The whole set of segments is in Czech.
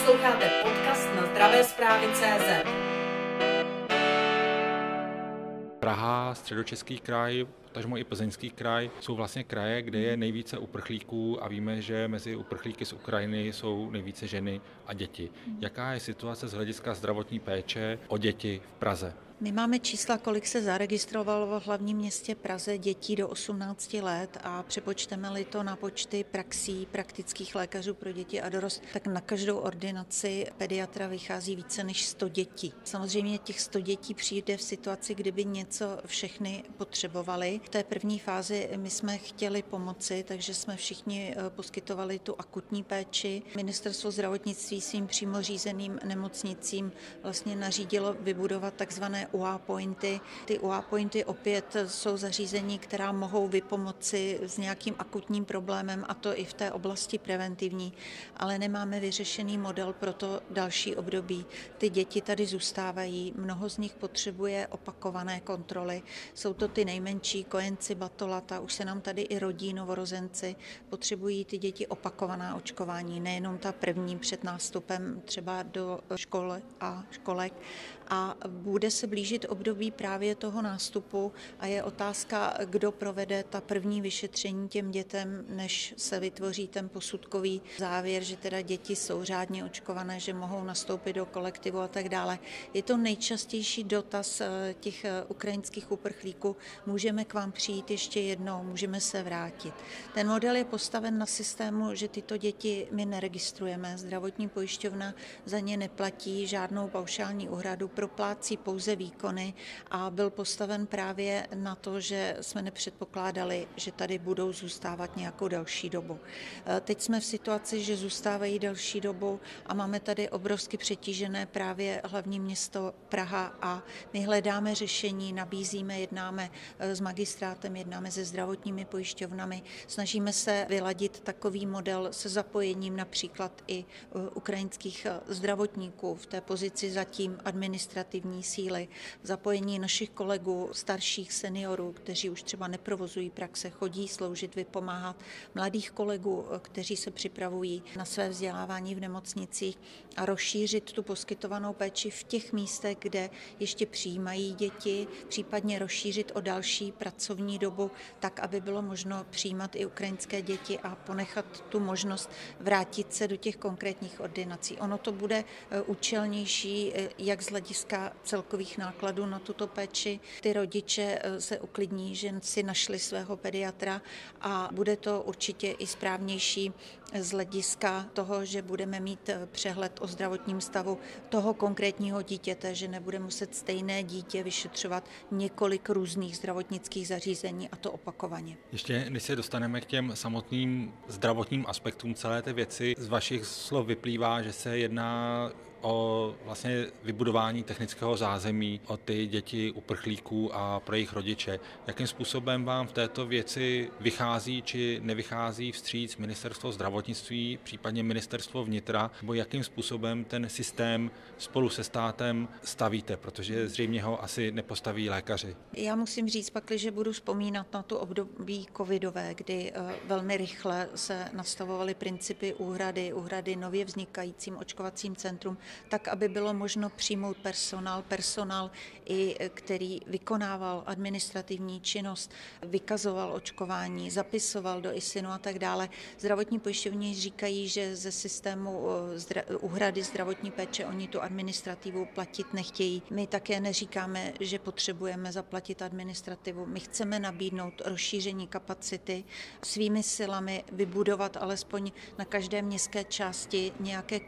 Posloucháte podcast na zdravé zprávy CZ. Praha, středočeský kraj, tažmo i plzeňský kraj jsou vlastně kraje, kde je nejvíce uprchlíků a víme, že mezi uprchlíky z Ukrajiny jsou nejvíce ženy a děti. Jaká je situace z hlediska zdravotní péče o děti v Praze? My máme čísla, kolik se zaregistrovalo v hlavním městě Praze dětí do 18 let a přepočteme-li to na počty praxí praktických lékařů pro děti a dorost, tak na každou ordinaci pediatra vychází více než 100 dětí. Samozřejmě těch 100 dětí přijde v situaci, kdyby něco všechny potřebovali. V té první fázi my jsme chtěli pomoci, takže jsme všichni eh, poskytovali tu akutní péči. Ministerstvo zdravotnictví svým přímo řízeným nemocnicím vlastně nařídilo vybudovat takzvané UA pointy. Ty UA pointy opět jsou zařízení, která mohou vypomoci s nějakým akutním problémem a to i v té oblasti preventivní, ale nemáme vyřešený model pro to další období. Ty děti tady zůstávají, mnoho z nich potřebuje opakované kontroly. Jsou to ty nejmenší kojenci batolata, už se nám tady i rodí novorozenci, potřebují ty děti opakovaná očkování, nejenom ta první před nástupem třeba do školy a školek, a bude se blížit období právě toho nástupu a je otázka, kdo provede ta první vyšetření těm dětem, než se vytvoří ten posudkový závěr, že teda děti jsou řádně očkované, že mohou nastoupit do kolektivu a tak dále. Je to nejčastější dotaz eh, těch eh, ukrajinských uprchlíků. Můžeme k vám přijít ještě jednou, můžeme se vrátit. Ten model je postaven na systému, že tyto děti my neregistrujeme. Zdravotní pojišťovna za ně neplatí žádnou paušální úhradu proplácí pouze výkony a byl postaven právě na to, že jsme nepředpokládali, že tady budou zůstávat nějakou delší dobu. E, teď jsme v situaci, že zůstávají delší dobu a máme tady obrovsky přetížené právě hlavní město Praha a my hledáme řešení, nabízíme, jednáme e, s magistrátem, jednáme se zdravotními pojišťovnami, snažíme se vyladit takový model se zapojením například i e, ukrajinských zdravotníků v té pozici zatím administrativní síly, zapojení našich kolegů, starších seniorů, kteří už třeba neprovozují praxe, chodí sloužit, vypomáhat, mladých kolegů, kteří se připravují na své vzdělávání v nemocnicích a rozšířit tu poskytovanou péči v těch místech, kde ještě přijímají děti, případně rozšířit o další pracovní dobu, tak, aby bylo možno přijímat i ukrajinské děti a ponechat tu možnost vrátit se do těch konkrétních ordinací. Ono to bude eh, účelnější eh, jak z hlediska celkových nákladů na tuto péči. Ty rodiče eh, se uklidní, že si našli svého pediatra a bude to určitě i správnější z hlediska toho, že budeme mít eh, přehled o zdravotním stavu toho konkrétního dítěte, že nebude muset stejné dítě vyšetřovat několik různých zdravotnických zařízení a to opakovaně. Ještě než se dostaneme k těm samotným zdravotním aspektům celé té věci, z vašich slov vyplývá, že se jedná o vlastně vybudování technického zázemí o ty děti uprchlíků a pro jejich rodiče. Jakým způsobem vám v této věci vychází či nevychází vstříc ministerstvo zdravotnictví, případně ministerstvo vnitra, nebo jakým způsobem ten systém spolu se státem stavíte, protože zřejmě ho asi nepostaví lékaři. Já musím říct pak, že budu vzpomínat na tu období covidové, kdy eh, velmi rychle se nastavovaly principy úhrady, úhrady nově vznikajícím očkovacím centrum, tak aby bylo možno přijmout personál, personál i který vykonával administrativní činnost, vykazoval očkování, zapisoval do ISINu a tak dále. Zdravotní pojišťovní říkají, že ze systému úhrady zdravotní péče oni tu administrativu platit nechtějí. My také neříkáme, že potřebujeme zaplatit administrativu. My chceme nabídnout rozšíření kapacity, svými silami vybudovat alespoň na každé městské části nějaké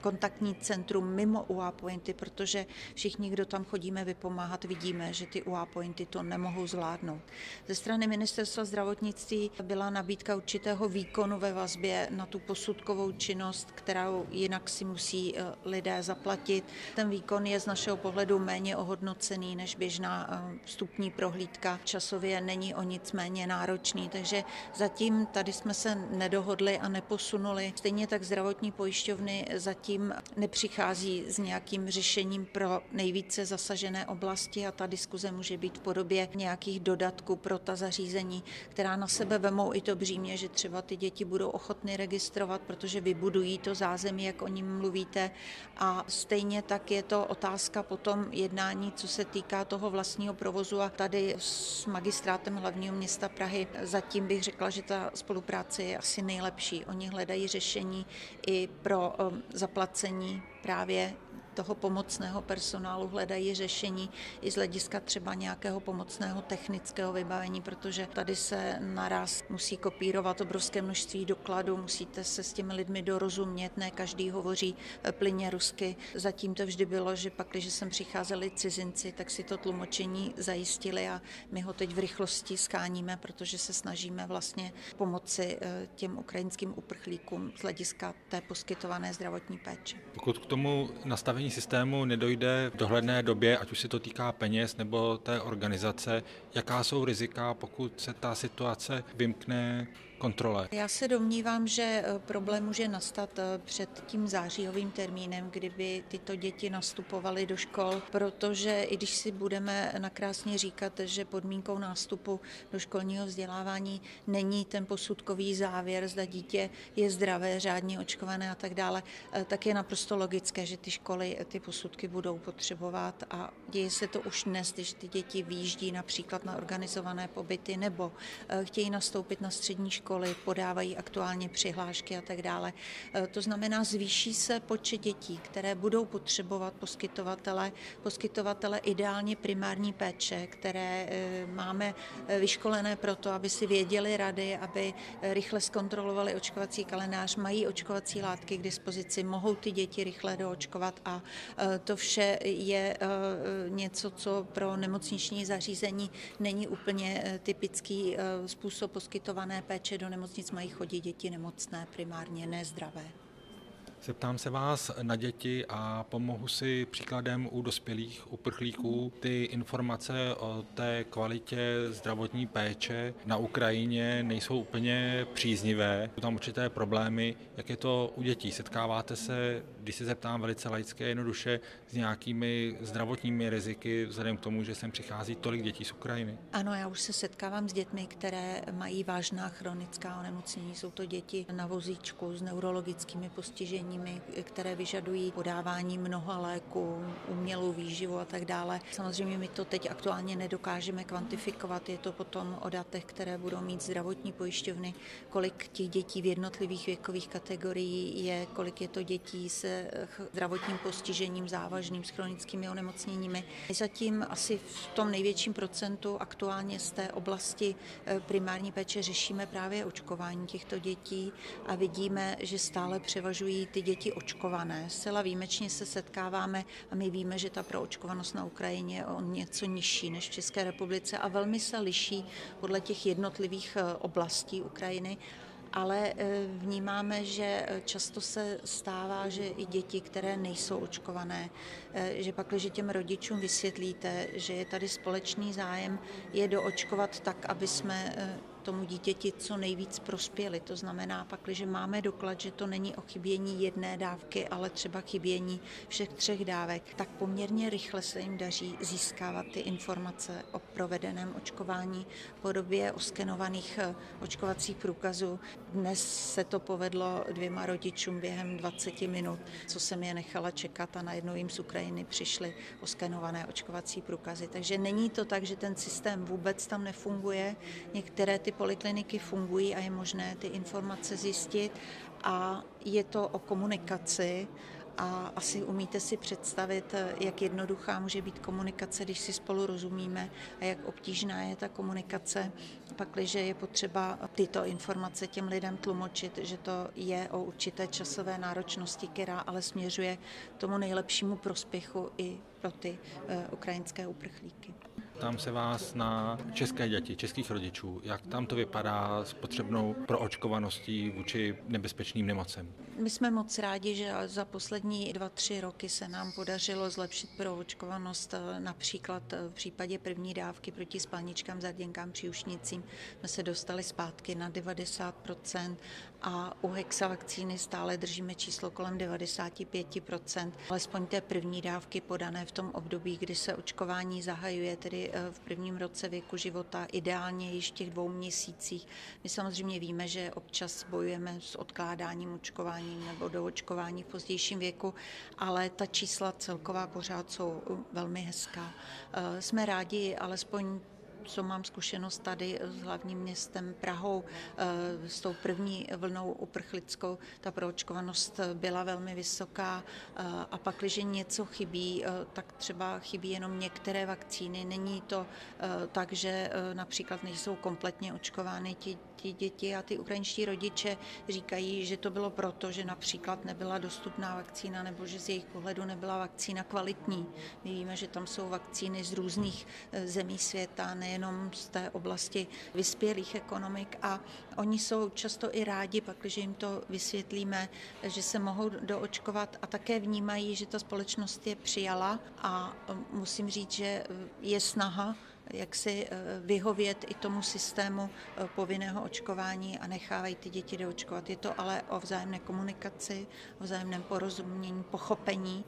kontaktní centrum, centrum mimo UA Pointy, protože všichni, kdo tam chodíme vypomáhat, vidíme, že ty UA Pointy to nemohou zvládnout. Ze strany ministerstva zdravotnictví byla nabídka určitého výkonu ve vazbě na tu posudkovou činnost, kterou jinak si musí eh, lidé zaplatit. Ten výkon je z našeho pohledu méně ohodnocený než běžná eh, vstupní prohlídka. Časově není o nic méně náročný, takže zatím tady jsme se nedohodli a neposunuli. Stejně tak zdravotní pojišťovny zatím nepřichází přichází s nějakým řešením pro nejvíce zasažené oblasti a ta diskuze může být v podobě nějakých dodatků pro ta zařízení, která na sebe vemou i to břímě, že třeba ty děti budou ochotny registrovat, protože vybudují to zázemí, jak o ním mluvíte. A stejně tak je to otázka potom jednání, co se týká toho vlastního provozu a tady s magistrátem hlavního města Prahy zatím bych řekla, že ta spolupráce je asi nejlepší. Oni hledají řešení i pro um, zaplacení právě toho pomocného personálu hledají řešení i z hlediska třeba nějakého pomocného technického vybavení, protože tady se naraz musí kopírovat obrovské množství dokladů, musíte se s těmi lidmi dorozumět, ne každý hovoří eh, plyně rusky. Zatím to vždy bylo, že pak, když sem přicházeli cizinci, tak si to tlumočení zajistili a my ho teď v rychlosti skáníme, protože se snažíme vlastně pomoci eh, těm ukrajinským uprchlíkům z hlediska té poskytované zdravotní péče. Pokud k tomu nastavení nastavení systému nedojde v dohledné době, ať už se to týká peněz nebo té organizace, jaká jsou rizika, pokud se ta situace vymkne kontrole. Já se domnívám, že eh, problém může nastat eh, před tím zářijovým termínem, kdyby tyto děti nastupovaly do škol, protože i když si budeme nakrásně říkat, že podmínkou nástupu do školního vzdělávání není ten posudkový závěr, zda dítě je zdravé, řádně očkované a tak dále, eh, tak je naprosto logické, že ty školy ty posudky budou potřebovat a děje se to už dnes, když ty děti výjíždí například na organizované pobyty nebo chtějí nastoupit na střední školu školy, podávají aktuálně přihlášky a tak dále. E, to znamená, zvýší se počet dětí, které budou potřebovat poskytovatele, poskytovatele ideálně primární péče, které e, máme e, vyškolené proto, aby si věděli rady, aby rychle zkontrolovali očkovací kalendář, mají očkovací látky k dispozici, mohou ty děti rychle doočkovat a to vše je něco, co pro nemocniční zařízení není úplně typický způsob poskytované péče do nemocnic mají chodit děti nemocné, primárně nezdravé. Zeptám se vás na děti a pomohu si příkladem u dospělých uprchlíků. Ty informace o té kvalitě zdravotní péče na Ukrajině nejsou úplně příznivé. Jsou tam určité problémy. Jak je to u dětí? Setkáváte se, když se zeptám velice laické jednoduše, s nějakými zdravotními riziky vzhledem k tomu, že sem přichází tolik dětí z Ukrajiny? Ano, já už se setkávám s dětmi, které mají vážná chronická onemocnění. Jsou to děti na vozíčku s neurologickými postiženími onemocněními, které vyžadují podávání mnoha léků, umělou výživu a tak dále. Samozřejmě my to teď aktuálně nedokážeme kvantifikovat, je to potom o datech, které budou mít zdravotní pojišťovny, kolik těch dětí v jednotlivých věkových kategorií je, kolik je to dětí se zdravotním postižením závažným s chronickými onemocněními. Zatím asi v tom největším procentu aktuálně z té oblasti eh, primární péče řešíme právě očkování těchto dětí a vidíme, že stále převažují ty děti očkované. Zcela výjimečně se setkáváme a my víme, že ta proočkovanost na Ukrajině je o něco nižší než v České republice a velmi se liší podle těch jednotlivých eh, oblastí Ukrajiny ale eh, vnímáme, že eh, často se stává, že i děti, které nejsou očkované, že pak, když těm rodičům vysvětlíte, že je tady společný zájem je doočkovat tak, aby jsme tomu dítěti co nejvíc prospěli. To znamená pak, že máme doklad, že to není o chybění jedné dávky, ale třeba chybění všech třech dávek, tak poměrně rychle se jim daří získávat ty informace o provedeném očkování v podobě oskenovaných eh, očkovacích průkazů. Dnes se to povedlo dvěma rodičům během 20 minut, co jsem je nechala čekat a najednou jim z Ukrajiny přišly oskenované očkovací průkazy. Takže není to tak, že ten systém vůbec tam nefunguje. Některé ty polikliniky fungují a je možné ty informace zjistit a je to o komunikaci a asi umíte si představit, jak jednoduchá může být komunikace, když si spolu rozumíme a jak obtížná je ta komunikace, pakliže je potřeba tyto informace těm lidem tlumočit, že to je o určité časové náročnosti, která ale směřuje tomu nejlepšímu prospěchu i pro ty uh, ukrajinské uprchlíky. Ptám se vás na české děti, českých rodičů. Jak tam to vypadá s potřebnou proočkovaností vůči nebezpečným nemocem? My jsme moc rádi, že za poslední dva, tři roky se nám podařilo zlepšit proočkovanost. Například v případě první dávky proti spalničkám, zarděnkám, příušnicím jsme se dostali zpátky na 90% a u hexavakcíny stále držíme číslo kolem 95%, alespoň té první dávky podané v tom období, kdy se očkování zahajuje, tedy eh, v prvním roce věku života, ideálně již těch dvou měsících. My samozřejmě víme, že občas bojujeme s odkládáním očkování nebo do očkování v pozdějším věku, ale ta čísla celková pořád jsou velmi hezká. Eh, jsme rádi alespoň co mám zkušenost tady s hlavním městem Prahou, eh, s tou první vlnou uprchlickou, ta proočkovanost byla velmi vysoká eh, a pak, když něco chybí, eh, tak třeba chybí jenom některé vakcíny. Není to tak, že například nejsou kompletně očkovány ti ti děti a ty ukrajinští rodiče říkají, že to bylo proto, že například nebyla dostupná vakcína nebo že z jejich pohledu nebyla vakcína kvalitní. My víme, že tam jsou vakcíny z různých zemí světa, nejen nejenom z té oblasti vyspělých ekonomik a oni jsou často i rádi, pak, když jim to vysvětlíme, že se mohou doočkovat a také vnímají, že ta společnost je přijala a musím říct, že je snaha jak si eh, vyhovět i tomu systému eh, povinného očkování a nechávají ty děti doočkovat. Je to ale o vzájemné komunikaci, o vzájemném porozumění, pochopení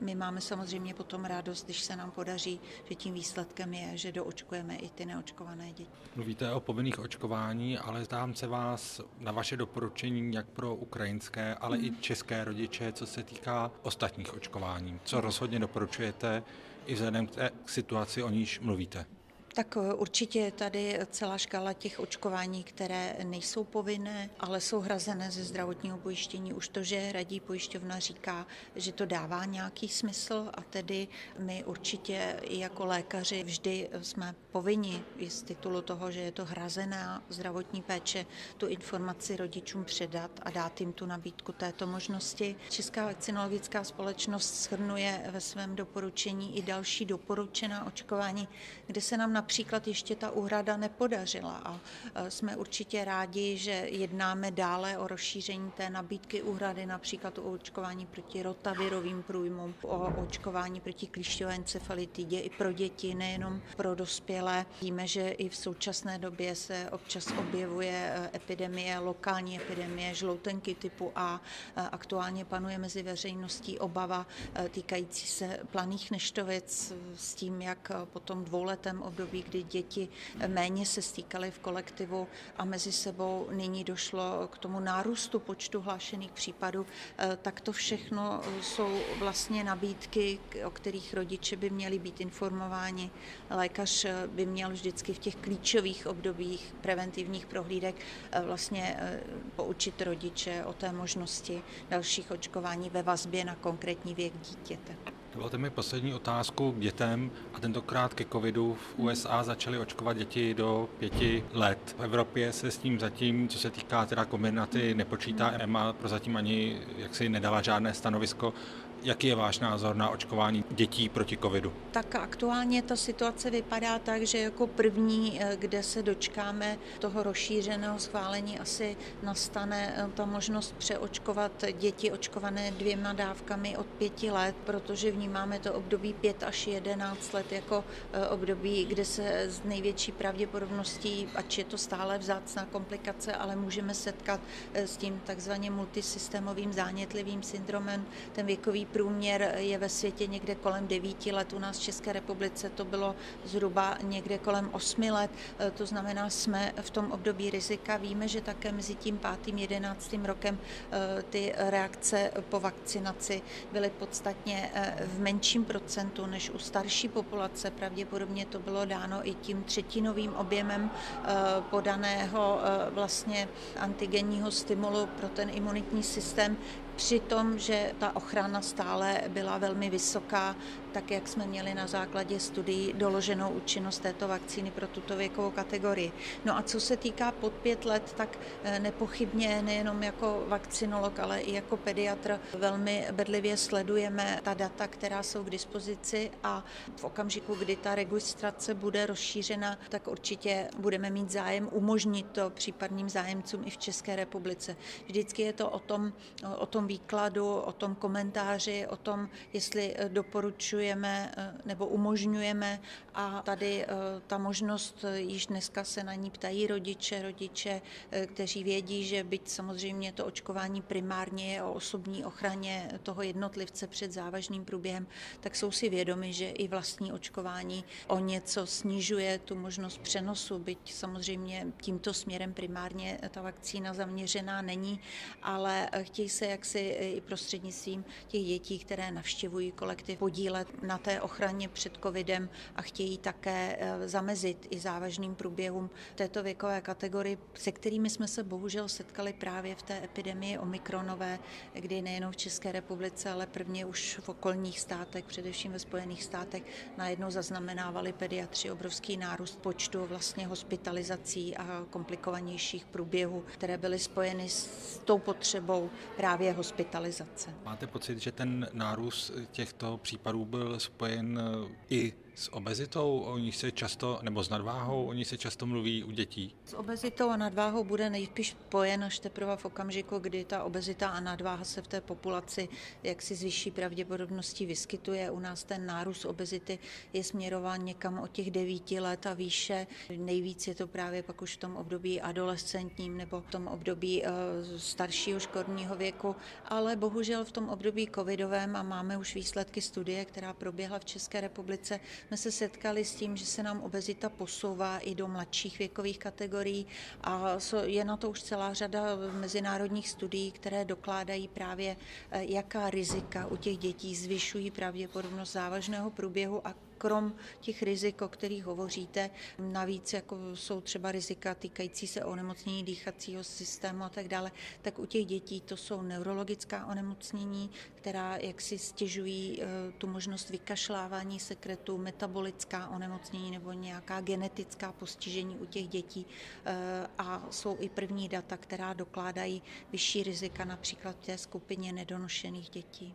my máme samozřejmě potom radost, když se nám podaří, že tím výsledkem je, že doočkujeme i ty neočkované děti. Mluvíte o povinných očkování, ale zdám se vás na vaše doporučení jak pro ukrajinské, ale mm. i české rodiče, co se týká ostatních očkování. Co rozhodně doporučujete i vzhledem k té situaci, o níž mluvíte? Tak eh, určitě je tady celá škála těch očkování, které nejsou povinné, ale jsou hrazené ze zdravotního pojištění. Už to, že radí pojišťovna říká, že to dává nějaký smysl a tedy my určitě i jako lékaři vždy jsme povinni z titulu toho, že je to hrazená zdravotní péče, tu informaci rodičům předat a dát jim tu nabídku této možnosti. Česká vakcinologická společnost shrnuje ve svém doporučení i další doporučená očkování, kde se nám například ještě ta úhrada nepodařila a jsme určitě rádi, že jednáme dále o rozšíření té nabídky úhrady, například o očkování proti rotavirovým průjmům, o očkování proti klíšťové encefalitidě i pro děti, nejenom pro dospělé. Víme, že i v současné době se občas objevuje e, epidemie, lokální epidemie žloutenky typu A. E, aktuálně panuje mezi veřejností obava e, týkající se planých neštovic s tím, jak po tom dvouletém období období, kdy děti méně se stýkaly v kolektivu a mezi sebou nyní došlo k tomu nárůstu počtu hlášených případů, eh, tak to všechno jsou vlastně nabídky, o kterých rodiče by měli být informováni. Lékař eh, by měl vždycky v těch klíčových obdobích preventivních prohlídek eh, vlastně poučit rodiče o té možnosti dalších očkování ve vazbě na konkrétní věk dítěte. Dovolte mi poslední otázku k dětem a tentokrát ke covidu. V USA začaly očkovat děti do pěti let. V Evropě se s tím zatím, co se týká teda kombinaty, nepočítá EMA, prozatím ani jaksi nedala žádné stanovisko. Jaký je váš názor na očkování dětí proti covidu? Tak aktuálně ta situace vypadá tak, že jako první, eh, kde se dočkáme toho rozšířeného schválení, asi nastane eh, ta možnost přeočkovat děti očkované dvěma dávkami od pěti let, protože vnímáme to období 5 až 11 let jako eh, období, kde se s největší pravděpodobností, ač je to stále vzácná komplikace, ale můžeme setkat s tím takzvaně multisystémovým zánětlivým syndromem. Ten věkový průměr je ve světě někde kolem 9 let, u nás v České republice to bylo zhruba někde kolem 8 let, e, to znamená, jsme v tom období rizika. Víme, že také mezi tím pátým, jedenáctým rokem e, ty reakce po vakcinaci byly podstatně e, v menším procentu než u starší populace. Pravděpodobně to bylo dáno i tím třetinovým objemem podaného vlastně antigenního stimulu pro ten imunitní systém, při tom, že ta ochrana stále byla velmi vysoká, tak jak jsme měli na základě studií doloženou účinnost této vakcíny pro tuto věkovou kategorii. No a co se týká pod pět let, tak eh, nepochybně nejenom jako vakcinolog, ale i jako pediatr velmi bedlivě sledujeme ta data, která jsou k dispozici a v okamžiku, kdy ta registrace bude rozšířena, tak určitě budeme mít zájem umožnit to případným zájemcům i v České republice. Vždycky je to o tom, o tom výkladu, o tom komentáři, o tom, jestli doporučuje směřujeme nebo umožňujeme a tady ta možnost již dneska se na ní ptají rodiče, rodiče, kteří vědí, že byť samozřejmě to očkování primárně je o osobní ochraně toho jednotlivce před závažným průběhem, tak jsou si vědomi, že i vlastní očkování o něco snižuje tu možnost přenosu, byť samozřejmě tímto směrem primárně ta vakcína zaměřená není, ale chtějí se jaksi i prostřednictvím těch dětí, které navštěvují kolektiv, podílet na té ochraně před covidem a chtějí také eh, zamezit i závažným průběhům této věkové kategorii, se kterými jsme se bohužel setkali právě v té epidemii omikronové, kdy nejenom v České republice, ale prvně už v okolních státech, především ve Spojených státech, najednou zaznamenávali pediatři obrovský nárůst počtu vlastně hospitalizací a komplikovanějších průběhů, které byly spojeny s tou potřebou právě hospitalizace. Máte pocit, že ten nárůst těchto případů byl spojen i s obezitou, o nich se často, nebo s nadváhou, o nich se často mluví u dětí? S obezitou a nadváhou bude nejspíš spojen až teprve v okamžiku, kdy ta obezita a nadváha se v té populaci jaksi z vyšší pravděpodobností vyskytuje. U nás ten nárůst obezity je směrován někam od těch devíti let a výše. Nejvíc je to právě pak už v tom období adolescentním nebo v tom období eh, staršího školního věku, ale bohužel v tom období covidovém a máme už výsledky studie, která proběhla v České republice, jsme se setkali s tím, že se nám obezita posouvá i do mladších věkových kategorií a je na to už celá řada mezinárodních studií, které dokládají právě, eh, jaká rizika u těch dětí zvyšují pravděpodobnost závažného průběhu a krom těch rizik, o kterých hovoříte, navíc jako jsou třeba rizika týkající se onemocnění dýchacího systému a tak dále, tak u těch dětí to jsou neurologická onemocnění, která jaksi stěžují eh, tu možnost vykašlávání sekretu, metabolická onemocnění nebo nějaká genetická postižení u těch dětí eh, a jsou i první data, která dokládají vyšší rizika například v té skupině nedonošených dětí.